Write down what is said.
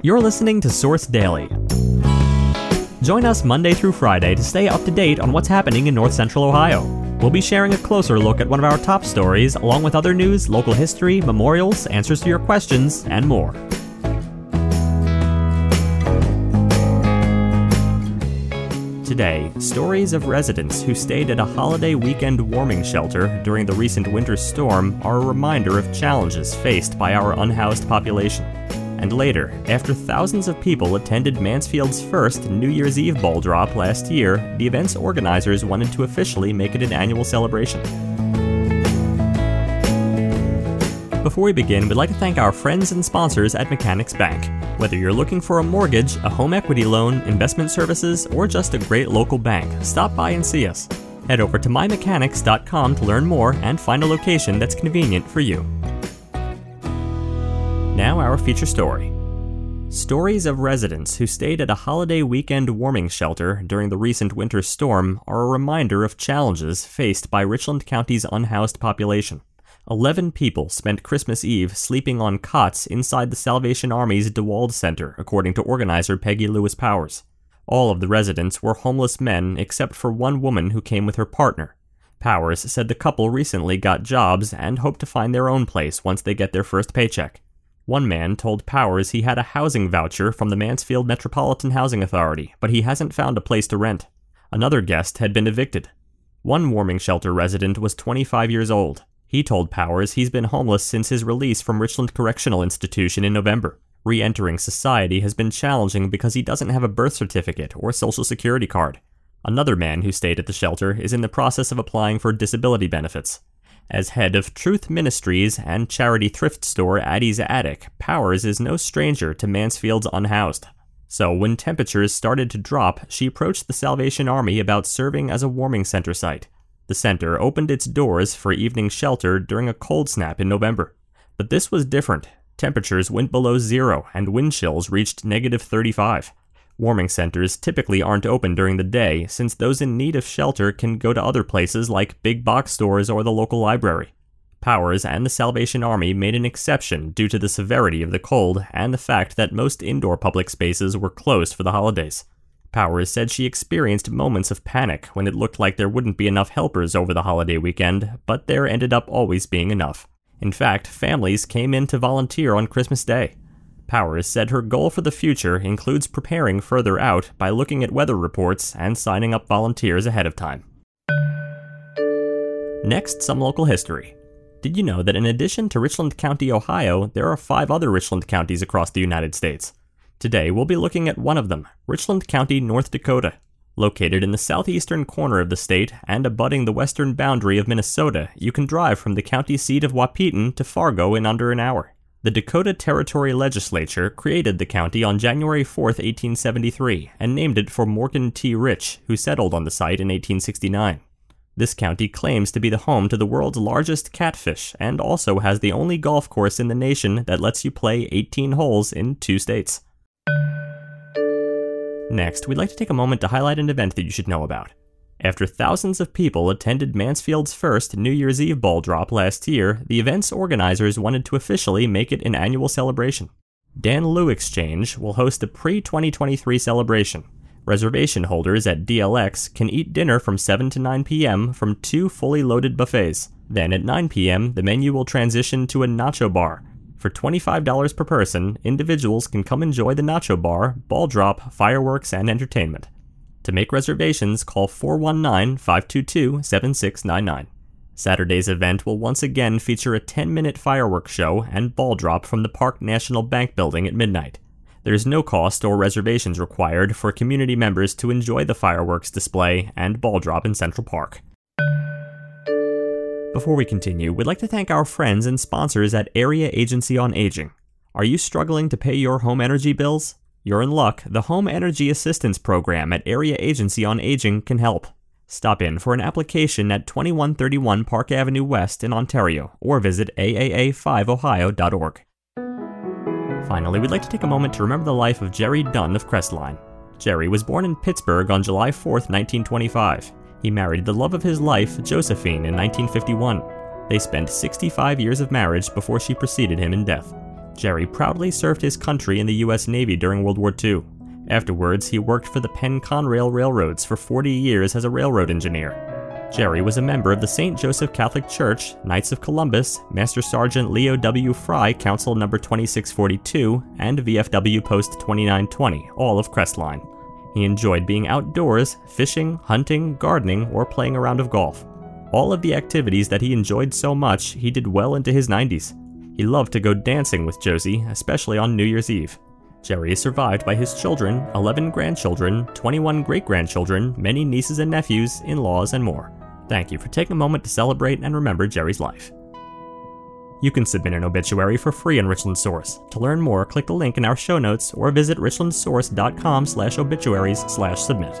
You're listening to Source Daily. Join us Monday through Friday to stay up to date on what's happening in North Central Ohio. We'll be sharing a closer look at one of our top stories, along with other news, local history, memorials, answers to your questions, and more. Today, stories of residents who stayed at a holiday weekend warming shelter during the recent winter storm are a reminder of challenges faced by our unhoused population. And later, after thousands of people attended Mansfield's first New Year's Eve ball drop last year, the event's organizers wanted to officially make it an annual celebration. Before we begin, we'd like to thank our friends and sponsors at Mechanics Bank. Whether you're looking for a mortgage, a home equity loan, investment services, or just a great local bank, stop by and see us. Head over to mymechanics.com to learn more and find a location that's convenient for you. Now, our feature story. Stories of residents who stayed at a holiday weekend warming shelter during the recent winter storm are a reminder of challenges faced by Richland County's unhoused population. 11 people spent Christmas Eve sleeping on cots inside the Salvation Army's DeWald Center, according to organizer Peggy Lewis Powers. All of the residents were homeless men except for one woman who came with her partner. Powers said the couple recently got jobs and hope to find their own place once they get their first paycheck. One man told Powers he had a housing voucher from the Mansfield Metropolitan Housing Authority, but he hasn't found a place to rent. Another guest had been evicted. One warming shelter resident was 25 years old. He told Powers he's been homeless since his release from Richland Correctional Institution in November. Re entering society has been challenging because he doesn't have a birth certificate or social security card. Another man who stayed at the shelter is in the process of applying for disability benefits. As head of Truth Ministries and charity thrift store Addie's Attic, Powers is no stranger to Mansfield's unhoused. So, when temperatures started to drop, she approached the Salvation Army about serving as a warming center site. The center opened its doors for evening shelter during a cold snap in November. But this was different. Temperatures went below zero and wind chills reached negative 35. Warming centers typically aren't open during the day since those in need of shelter can go to other places like big box stores or the local library. Powers and the Salvation Army made an exception due to the severity of the cold and the fact that most indoor public spaces were closed for the holidays. Powers said she experienced moments of panic when it looked like there wouldn't be enough helpers over the holiday weekend, but there ended up always being enough. In fact, families came in to volunteer on Christmas Day. Powers said her goal for the future includes preparing further out by looking at weather reports and signing up volunteers ahead of time. Next, some local history. Did you know that in addition to Richland County, Ohio, there are five other Richland counties across the United States? Today, we'll be looking at one of them, Richland County, North Dakota. Located in the southeastern corner of the state and abutting the western boundary of Minnesota, you can drive from the county seat of Wahpeton to Fargo in under an hour. The Dakota Territory Legislature created the county on January 4, 1873, and named it for Morgan T. Rich, who settled on the site in 1869. This county claims to be the home to the world's largest catfish and also has the only golf course in the nation that lets you play 18 holes in two states. Next, we'd like to take a moment to highlight an event that you should know about. After thousands of people attended Mansfield's first New Year's Eve ball drop last year, the event's organizers wanted to officially make it an annual celebration. Dan Lew Exchange will host a pre 2023 celebration. Reservation holders at DLX can eat dinner from 7 to 9 p.m. from two fully loaded buffets. Then at 9 p.m., the menu will transition to a nacho bar, for $25 per person, individuals can come enjoy the nacho bar, ball drop, fireworks, and entertainment. To make reservations, call 419 522 7699. Saturday's event will once again feature a 10 minute fireworks show and ball drop from the Park National Bank building at midnight. There is no cost or reservations required for community members to enjoy the fireworks display and ball drop in Central Park. Before we continue, we'd like to thank our friends and sponsors at Area Agency on Aging. Are you struggling to pay your home energy bills? You're in luck. The Home Energy Assistance Program at Area Agency on Aging can help. Stop in for an application at 2131 Park Avenue West in Ontario or visit aaa5ohio.org. Finally, we'd like to take a moment to remember the life of Jerry Dunn of Crestline. Jerry was born in Pittsburgh on July 4, 1925. He married the love of his life, Josephine, in 1951. They spent 65 years of marriage before she preceded him in death. Jerry proudly served his country in the U.S. Navy during World War II. Afterwards, he worked for the Penn Conrail Railroads for 40 years as a railroad engineer. Jerry was a member of the St. Joseph Catholic Church, Knights of Columbus, Master Sergeant Leo W. Fry Council Number 2642, and VFW Post 2920, all of Crestline. He enjoyed being outdoors, fishing, hunting, gardening, or playing a round of golf. All of the activities that he enjoyed so much, he did well into his 90s. He loved to go dancing with Josie, especially on New Year's Eve. Jerry is survived by his children, 11 grandchildren, 21 great grandchildren, many nieces and nephews, in laws, and more. Thank you for taking a moment to celebrate and remember Jerry's life. You can submit an obituary for free on Richland Source. To learn more, click the link in our show notes or visit richlandsource.com slash obituaries slash submit.